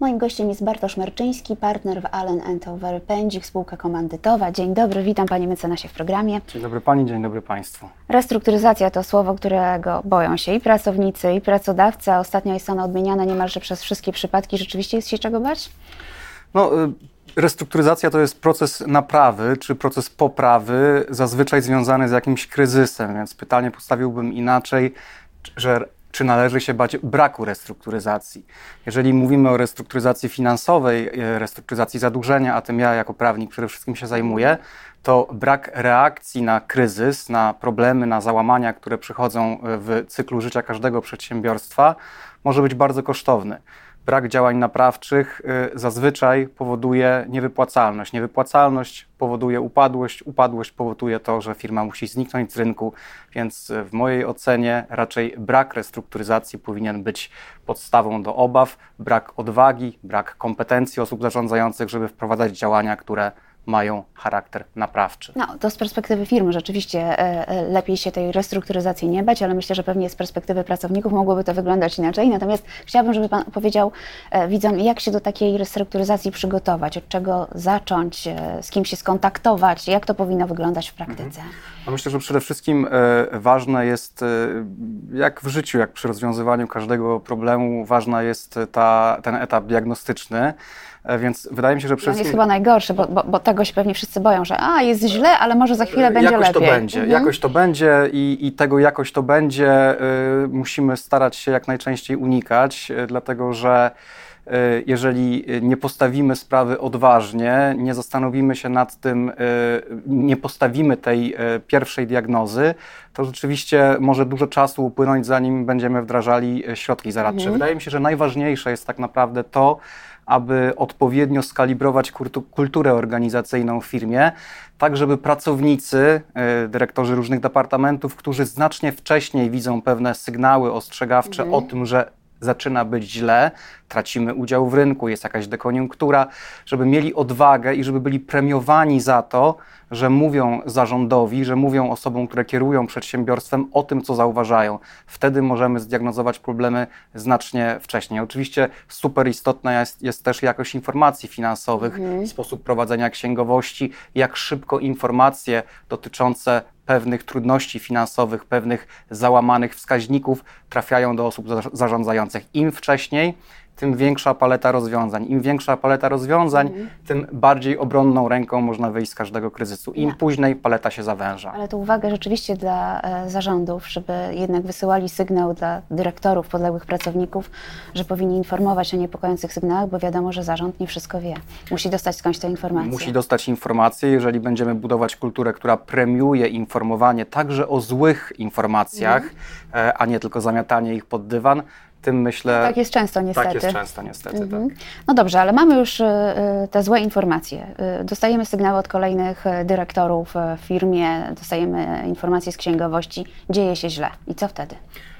Moim gościem jest Bartosz Marczyński, partner w Allen Over Pędzik, spółka komandytowa. Dzień dobry, witam Panie mecenasie w programie. Dzień dobry Pani, dzień dobry Państwu. Restrukturyzacja to słowo, którego boją się i pracownicy, i pracodawcy. Ostatnio jest ona odmieniana niemalże przez wszystkie przypadki. Rzeczywiście jest się czego bać? No, y, restrukturyzacja to jest proces naprawy czy proces poprawy, zazwyczaj związany z jakimś kryzysem, więc pytanie postawiłbym inaczej, że czy należy się bać braku restrukturyzacji. Jeżeli mówimy o restrukturyzacji finansowej, e, restrukturyzacji zadłużenia, a tym ja jako prawnik przede wszystkim się zajmuję, to brak reakcji na kryzys, na problemy, na załamania, które przychodzą e, w cyklu życia każdego przedsiębiorstwa, może być bardzo kosztowny brak działań naprawczych y, zazwyczaj powoduje niewypłacalność. Niewypłacalność powoduje upadłość, upadłość powoduje to, że firma musi zniknąć z rynku, więc y, w mojej ocenie raczej brak restrukturyzacji powinien być podstawą do obaw, brak odwagi, brak kompetencji osób zarządzających, żeby wprowadzać działania, które mają charakter naprawczy. No, to z perspektywy firmy rzeczywiście e, e, lepiej się tej restrukturyzacji nie bać, ale myślę, że pewnie z perspektywy pracowników mogłoby to wyglądać inaczej. Natomiast chciałabym, żeby Pan powiedział e, widzom, jak się do takiej restrukturyzacji przygotować, od czego zacząć, z kim się skontaktować, jak to powinno wyglądać w praktyce. Mhm. Myślę, że przede wszystkim ważne jest, jak w życiu, jak przy rozwiązywaniu każdego problemu, ważna jest ta, ten etap diagnostyczny. E, więc wydaje mi się, że przede wszystkim... jest chyba najgorszy, bo, bo, bo, tego się pewnie wszyscy boją, że a, jest źle, ale może za chwilę będzie jakoś lepiej. To będzie, mhm. Jakoś to będzie i, i tego jakoś to będzie y, musimy starać się jak najczęściej unikać, y, dlatego że jeżeli nie postawimy sprawy odważnie, nie zastanowimy się nad tym, nie postawimy tej pierwszej diagnozy, to rzeczywiście może dużo czasu upłynąć, zanim będziemy wdrażali środki zaradcze. Mhm. Wydaje mi się, że najważniejsze jest tak naprawdę to, aby odpowiednio skalibrować kulturę organizacyjną w firmie, tak żeby pracownicy, e, dyrektorzy różnych departamentów, którzy znacznie wcześniej widzą pewne sygnały ostrzegawcze mhm. o tym, że zaczyna być źle, tracimy udział w rynku, jest jakaś dekoniunktura, żeby mieli odwagę i żeby byli premiowani za to, że mówią zarządowi, że mówią osobom, które kierują przedsiębiorstwem o tym, co zauważają. Wtedy możemy zdiagnozować problemy znacznie wcześniej. Oczywiście super istotna jest, jest też jakość informacji finansowych, mhm. sposób prowadzenia księgowości, jak szybko informacje dotyczące pewnych trudności finansowych, pewnych załamanych wskaźników trafiają do osób zarządzających. Im wcześniej, tym większa paleta rozwiązań. Im większa paleta rozwiązań, mm. tym bardziej obronną ręką można wyjść z każdego kryzysu. Im później paleta się zawęża. Ale to uwaga rzeczywiście dla e, zarządów, żeby jednak wysyłali sygnał dla dyrektorów, podległych pracowników, że powinni informować o niepokojących sygnałach, bo wiadomo, że zarząd nie wszystko wie. Musi dostać skądś tę informację. Musi dostać informację, jeżeli będziemy budować kulturę, która premiuje informowanie także o złych informacjach, mm. a nie tylko zamiatanie ich pod dywan, tym myślę. Tak jest często niestety. Tak jest często niestety. Mhm. Tak. No dobrze, ale mamy już y, y, te złe informacje. Y, dostajemy sygnały od kolejnych dyrektorów w firmie, dostajemy informacje z księgowości, dzieje się źle. I co wtedy?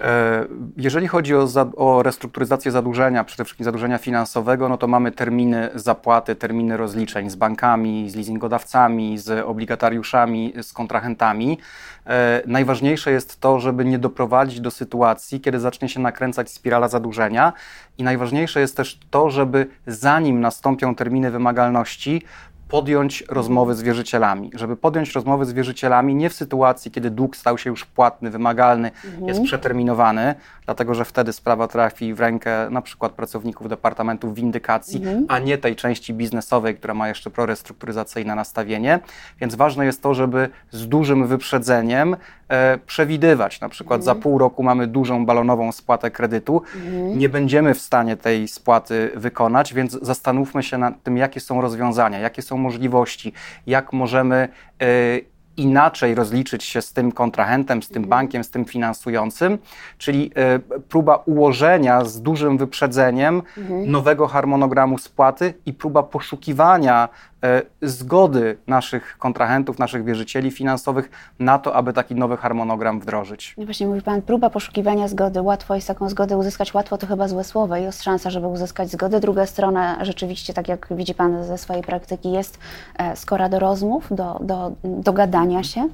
E, jeżeli chodzi o, za, o, restrukturyzację zadłużenia, przede wszystkim zadłużenia finansowego, no to mamy terminy zapłaty, terminy rozliczeń z bankami, z leasingodawcami, z obligatariuszami, z kontrahentami. E, najważniejsze jest to, żeby nie doprowadzić do sytuacji, kiedy zacznie się nakręcać spirala zadłużenia i najważniejsze jest też to, żeby zanim nastąpią terminy wymagalności, podjąć rozmowy z wierzycielami. Żeby podjąć rozmowy z wierzycielami nie w sytuacji, kiedy dług stał się już płatny, wymagalny, mhm. jest przeterminowany, dlatego że wtedy sprawa trafi w rękę na przykład pracowników Departamentu Windykacji, mhm. a nie tej części biznesowej, która ma jeszcze prorestrukturyzacyjne nastawienie. Więc ważne jest to, żeby z dużym wyprzedzeniem e, przewidywać. Na przykład mhm. za pół roku mamy dużą balonową spłatę kredytu. Mhm. Nie będziemy w stanie tej spłaty wykonać, więc zastanówmy się nad tym, jakie są rozwiązania, jakie są możliwości, jak możemy e, inaczej rozliczyć się z tym kontrahentem, z tym mhm. bankiem, z tym finansującym, czyli y, próba ułożenia z dużym wyprzedzeniem mhm. nowego harmonogramu spłaty i próba poszukiwania zgody naszych kontrahentów, naszych wierzycieli finansowych na to, aby taki nowy harmonogram wdrożyć. No właśnie mówi Pan, próba poszukiwania zgody, łatwo jest taką zgodę uzyskać, łatwo to chyba złe słowo, jest szansa, żeby uzyskać zgodę. Druga strona rzeczywiście, tak jak widzi Pan ze swojej praktyki, jest e, skora do rozmów, do, do, do gadania się?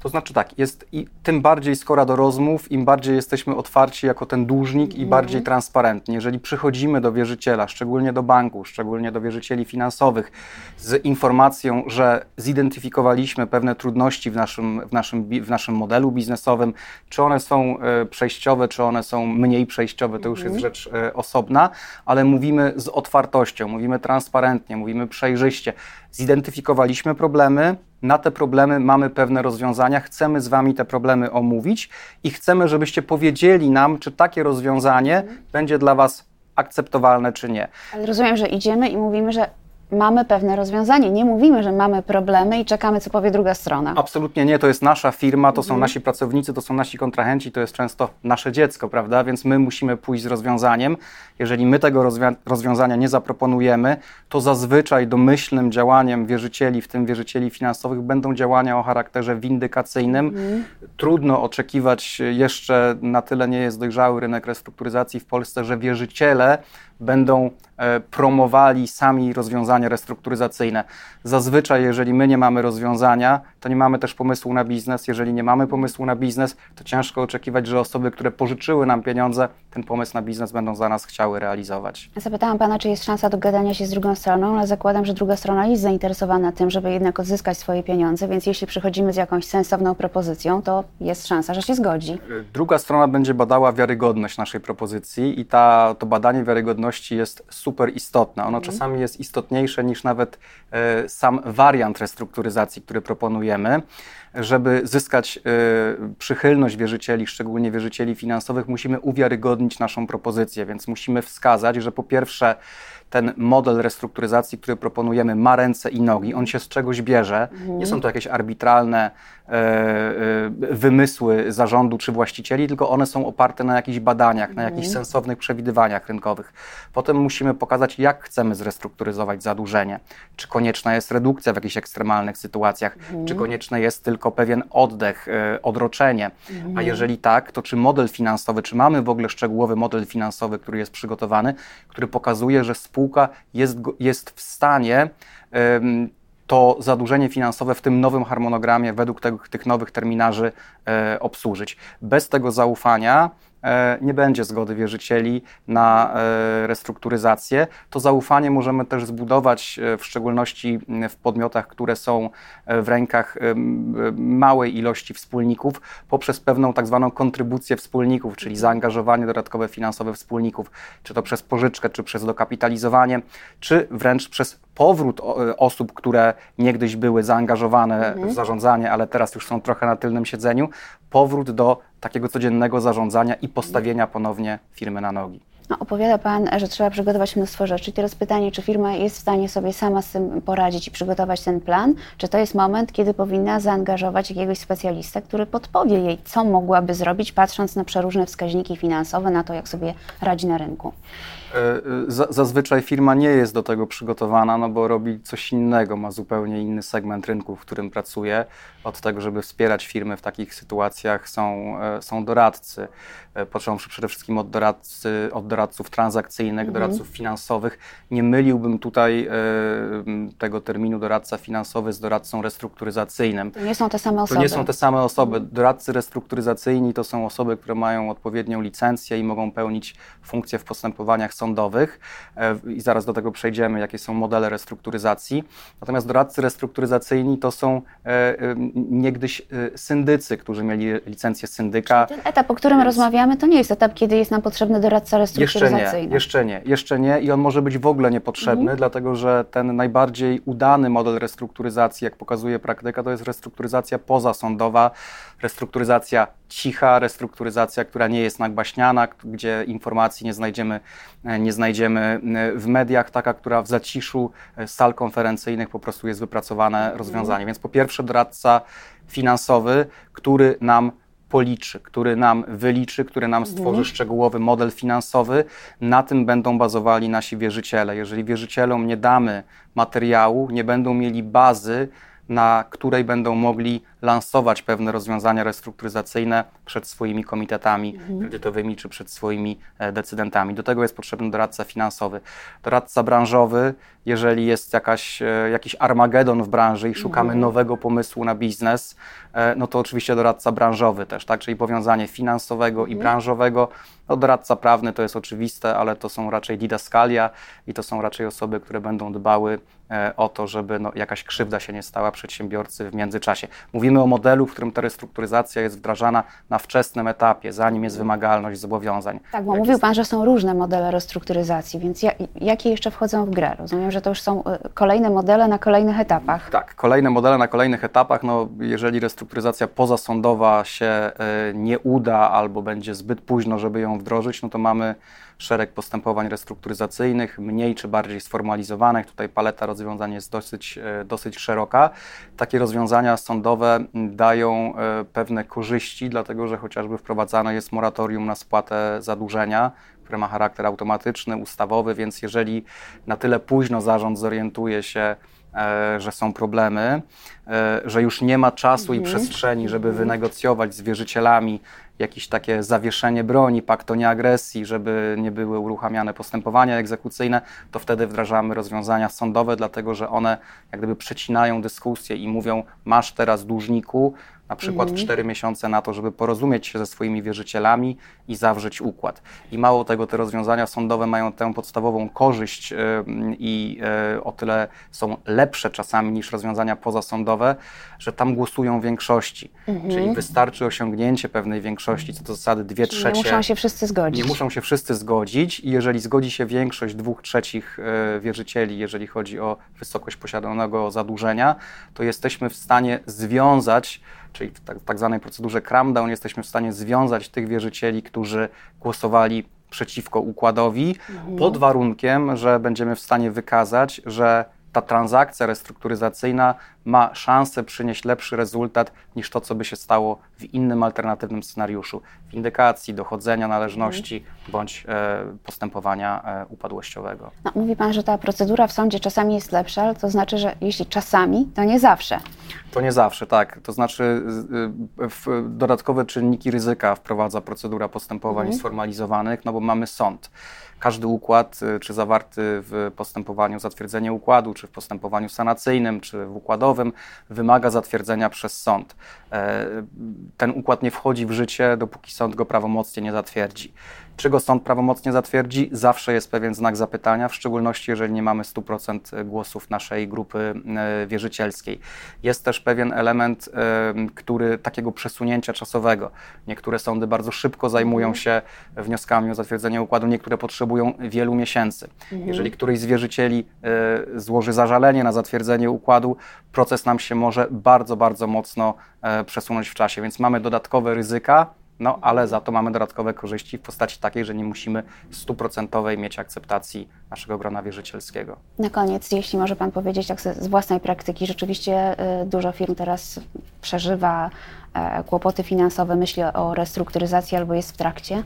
To znaczy tak, jest i tym bardziej skora do rozmów, im bardziej jesteśmy otwarci jako ten dłużnik i bardziej transparentni. Jeżeli przychodzimy do wierzyciela, szczególnie do banku, szczególnie do wierzycieli finansowych, z informacją, że zidentyfikowaliśmy pewne trudności w naszym, w naszym, w naszym modelu biznesowym, czy one są e, przejściowe, czy one są mniej przejściowe, to już jest rzecz e, osobna, ale mówimy z otwartością, mówimy transparentnie, mówimy przejrzyście. Zidentyfikowaliśmy problemy, na te problemy mamy pewne rozwiązania, chcemy z Wami te problemy omówić i chcemy, żebyście powiedzieli nam, czy takie rozwiązanie będzie dla Was akceptowalne, czy nie. Ale rozumiem, że idziemy i mówimy, że mamy pewne rozwiązanie. Nie mówimy, że mamy problemy i czekamy, co powie druga strona. Absolutnie nie, to jest nasza firma, to są nasi pracownicy, to są nasi kontrahenci, to jest często nasze dziecko, prawda? Więc my musimy pójść z rozwiązaniem. Jeżeli my tego rozwia- rozwiązania nie zaproponujemy, to zazwyczaj domyślnym działaniem wierzycieli, w tym wierzycieli finansowych, będą działania o charakterze windykacyjnym. Trudno oczekiwać jeszcze, na tyle nie jest dojrzały rynek restrukturyzacji w Polsce, że wierzyciele będą e, promowali sami rozwiązania restrukturyzacyjne. Zazwyczaj, jeżeli my nie mamy rozwiązania, to nie mamy też pomysłu na biznes. Jeżeli nie mamy pomysłu na biznes, to ciężko oczekiwać, że osoby, które pożyczyły nam pieniądze, ten pomysł na biznes będą za nas chciały realizować. Zapytałam pana, czy jest szansa dogadania się z drugą stroną, ale zakładam, że druga strona jest zainteresowana tym, żeby jednak odzyskać swoje pieniądze, więc jeśli przychodzimy z jakąś sensowną propozycją, to jest szansa, że się zgodzi. Druga strona będzie badała wiarygodność naszej propozycji i ta, to badanie wiarygodności jest super istotne. Ono czasami jest istotniejsze niż nawet e, sam wariant restrukturyzacji, który proponujemy. Żeby zyskać e, przychylność wierzycieli, szczególnie wierzycieli finansowych, musimy uwiarygodnić naszą propozycję, więc musimy wskazać, że po pierwsze ten model restrukturyzacji, który proponujemy, ma ręce i nogi, on się z czegoś bierze. Nie są to jakieś arbitralne e, e, wymysły zarządu czy właścicieli, tylko one są oparte na jakichś badaniach, na jakichś sensownych przewidywaniach rynkowych. Potem musimy pokazać, jak chcemy zrestrukturyzować zadłużenie. Czy konieczna jest redukcja w jakichś ekstremalnych sytuacjach, czy konieczny jest tylko pewien oddech, e, odroczenie. A jeżeli tak, to czy model finansowy, czy mamy w ogóle szczegółowy model finansowy, który jest przygotowany, który pokazuje, że spółka jest, jest w stanie to zadłużenie finansowe w tym nowym harmonogramie według tego, tych nowych terminarzy e, obsłużyć. Bez tego zaufania nie będzie zgody wierzycieli na e, restrukturyzację. To zaufanie możemy też zbudować e, w szczególności w podmiotach, które są e, w rękach e, małej ilości wspólników poprzez pewną tak zwaną kontrybucję wspólników, czyli zaangażowanie dodatkowe finansowe wspólników, czy to przez pożyczkę, czy przez dokapitalizowanie, czy wręcz przez powrót osób, które niegdyś były zaangażowane w zarządzanie, ale teraz już są trochę na tylnym siedzeniu, powrót do takiego codziennego zarządzania i postawienia ponownie firmy na nogi. No, opowiada Pan, że trzeba przygotować mnóstwo rzeczy. Teraz pytanie, czy firma jest w stanie sobie sama z tym poradzić i przygotować ten plan? Czy to jest moment, kiedy powinna zaangażować jakiegoś specjalistę, który podpowie jej, co mogłaby zrobić, patrząc na przeróżne wskaźniki finansowe, na to, jak sobie radzi na rynku? E, e, za- Zazwyczaj firma nie jest do tego przygotowana, no bo robi coś innego, ma zupełnie inny segment rynku, w którym pracuje. Od tego, żeby wspierać firmy w takich sytuacjach są, e, są doradcy, począwszy przede wszystkim od, doradcy, od doradców transakcyjnych, doradców finansowych. Nie myliłbym tutaj tego terminu doradca finansowy z doradcą restrukturyzacyjnym. To nie są te same To osoby. nie są te same osoby. Doradcy restrukturyzacyjni to są osoby, które mają odpowiednią licencję i mogą pełnić funkcje w postępowaniach sądowych. E, I zaraz do tego przejdziemy, jakie są modele restrukturyzacji. Natomiast doradcy restrukturyzacyjni to są e, e, niegdyś syndycy, którzy mieli licencję syndyka. Ten etap, o którym rozmawiamy, to nie jest etap, kiedy jest nam potrzebny doradca Jeszcze nie, restrukturyzacyjny. jeszcze nie, jeszcze nie i on może być w ogóle niepotrzebny, dlatego że ten najbardziej udany model restrukturyzacji, jak pokazuje praktyka, to jest restrukturyzacja pozasądowa, restrukturyzacja cicha, restrukturyzacja, która nie jest nagbaśniana, k- gdzie informacji nie znajdziemy, e, nie znajdziemy e, w mediach, taka, która w zaciszu e, sal konferencyjnych po prostu jest wypracowane rozwiązanie. Więc po pierwsze doradca finansowy, który nam policzy, który nam wyliczy, który nam stworzy szczegółowy model finansowy. Na tym będą bazowali nasi wierzyciele. Jeżeli wierzycielom nie damy materiału, nie będą mieli bazy, na której będą mogli lansować pewne rozwiązania restrukturyzacyjne przed swoimi komitetami kredytowymi czy przed swoimi e, decydentami. Do tego jest potrzebny doradca finansowy. Doradca branżowy, jeżeli jest jakaś, e, jakiś armagedon w branży i szukamy nowego pomysłu na biznes, e, no to oczywiście doradca branżowy też, tak? czyli powiązanie finansowego i branżowego. No, doradca prawny to jest oczywiste, ale to są raczej didaskalia i to są raczej osoby, które będą dbały o to, żeby no, jakaś krzywda się nie stała przedsiębiorcy w międzyczasie. Mówimy o modelu, w którym ta restrukturyzacja jest wdrażana na wczesnym etapie, zanim jest wymagalność zobowiązań. Tak, bo Jak mówił jest- Pan, że są różne modele restrukturyzacji, więc ja, jakie jeszcze wchodzą w grę? Rozumiem, że to już są e, kolejne modele na kolejnych etapach. Tak, kolejne modele na kolejnych etapach. No, jeżeli restrukturyzacja pozasądowa się e, nie uda albo będzie zbyt późno, żeby ją wdrożyć, no to mamy szereg postępowań restrukturyzacyjnych, mniej czy bardziej sformalizowanych. Tutaj paleta rozwiązań jest dosyć, e, dosyć szeroka. Takie rozwiązania sądowe dają e, pewne korzyści, dlatego że chociażby wprowadzane jest moratorium na spłatę zadłużenia, które ma charakter automatyczny, ustawowy, więc jeżeli na tyle późno zarząd zorientuje się, e, że są problemy, że już nie ma czasu i przestrzeni, żeby wynegocjować z wierzycielami jakieś takie zawieszenie broni, pakt o nieagresji, żeby nie były uruchamiane postępowania egzekucyjne, to wtedy wdrażamy rozwiązania sądowe, dlatego że one jak gdyby przecinają dyskusję i mówią, masz teraz dłużniku na przykład cztery miesiące na to, żeby porozumieć się ze swoimi wierzycielami i zawrzeć układ. I mało tego, te rozwiązania sądowe mają tę podstawową korzyść i y, o tyle są lepsze czasami niż rozwiązania pozasądowe, że tam głosują większości. Czyli wystarczy osiągnięcie pewnej większości, co do zasady dwie Czyli trzecie. nie muszą się wszyscy zgodzić. Nie muszą się wszyscy zgodzić i jeżeli zgodzi się większość dwóch trzecich e, wierzycieli, jeżeli chodzi o wysokość posiadanego zadłużenia, to jesteśmy w stanie związać, czyli w tak, tak zwanej procedurze cram-down, jesteśmy w stanie związać tych wierzycieli, którzy głosowali przeciwko układowi, pod warunkiem, że będziemy w stanie wykazać, że ta transakcja restrukturyzacyjna ma szansę przynieść lepszy rezultat niż to, co by się stało w innym alternatywnym scenariuszu, windykacji, dochodzenia należności bądź e, postępowania e, upadłościowego. No, mówi Pan, że ta procedura w sądzie czasami jest lepsza, ale to znaczy, że jeśli czasami, to nie zawsze. To nie zawsze, tak. To znaczy y, w dodatkowe czynniki ryzyka wprowadza procedura postępowań sformalizowanych, no bo mamy sąd. Każdy układ, y, czy zawarty w postępowaniu zatwierdzenie układu, czy w postępowaniu sanacyjnym, czy w układowym, wymaga zatwierdzenia przez sąd. E, Ten układ nie wchodzi w życie, dopóki sąd go prawomocnie nie zatwierdzi. Czy go sąd prawomocnie zatwierdzi? Zawsze jest pewien znak zapytania, w szczególności jeżeli nie mamy 100% głosów naszej grupy e, wierzycielskiej. Jest też pewien element, e, który takiego przesunięcia czasowego. Niektóre sądy bardzo szybko zajmują się wnioskami o zatwierdzenie układu, niektóre potrzebują wielu miesięcy. Jeżeli któryś z wierzycieli e, złoży zażalenie na zatwierdzenie układu, proces nam się może bardzo, bardzo mocno przesunąć w czasie, więc mamy dodatkowe ryzyka, no ale za to mamy dodatkowe korzyści w postaci takiej, że nie musimy stuprocentowej mieć akceptacji naszego grona wierzycielskiego. Na koniec, jeśli może Pan powiedzieć tak z własnej praktyki, rzeczywiście y, dużo firm teraz przeżywa e, kłopoty finansowe, myśli o restrukturyzacji albo jest w trakcie.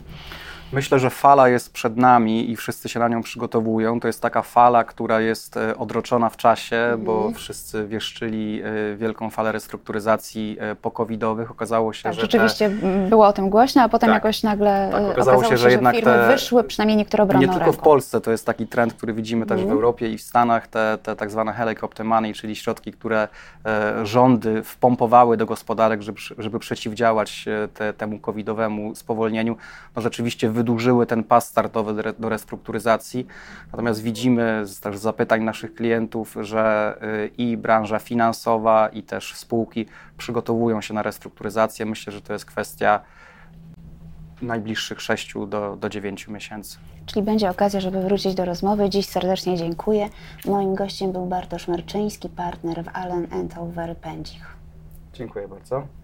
Myślę, że fala jest przed nami i wszyscy się na nią przygotowują. To jest taka fala, która jest e, odroczona w czasie, bo wszyscy wieszczyli e, wielką falę restrukturyzacji e, pokowidowych. Okazało się, Tak, że rzeczywiście m, było o tym głośno, a potem Tak. jakoś nagle Tak, y, okazało się, że jednak firmy te- wyszły, przynajmniej niektóre Nie obronną tylko w ręką. Polsce, to jest taki trend, który widzimy też w Mhm. Europie i w Stanach, te, te tak zwane helicopter money, czyli środki, które rządy wpompowały do gospodarek, żeby, żeby przeciwdziałać te, temu covidowemu spowolnieniu, no rzeczywiście wydłużyły ten pas startowy do, re, do restrukturyzacji. Natomiast widzimy z też z zapytań naszych klientów, że e, i branża finansowa, i też spółki przygotowują się na restrukturyzację. Myślę, że to jest kwestia najbliższych 6 do, do 9 miesięcy. Czyli będzie okazja, żeby wrócić do rozmowy. Dziś serdecznie dziękuję. Moim gościem był Bartosz Marczyński, partner w Allen Overy Pędzich. Dziękuję bardzo.